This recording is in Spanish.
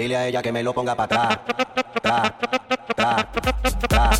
Dile a ella que me lo ponga para atrás. Tra, tra, tra,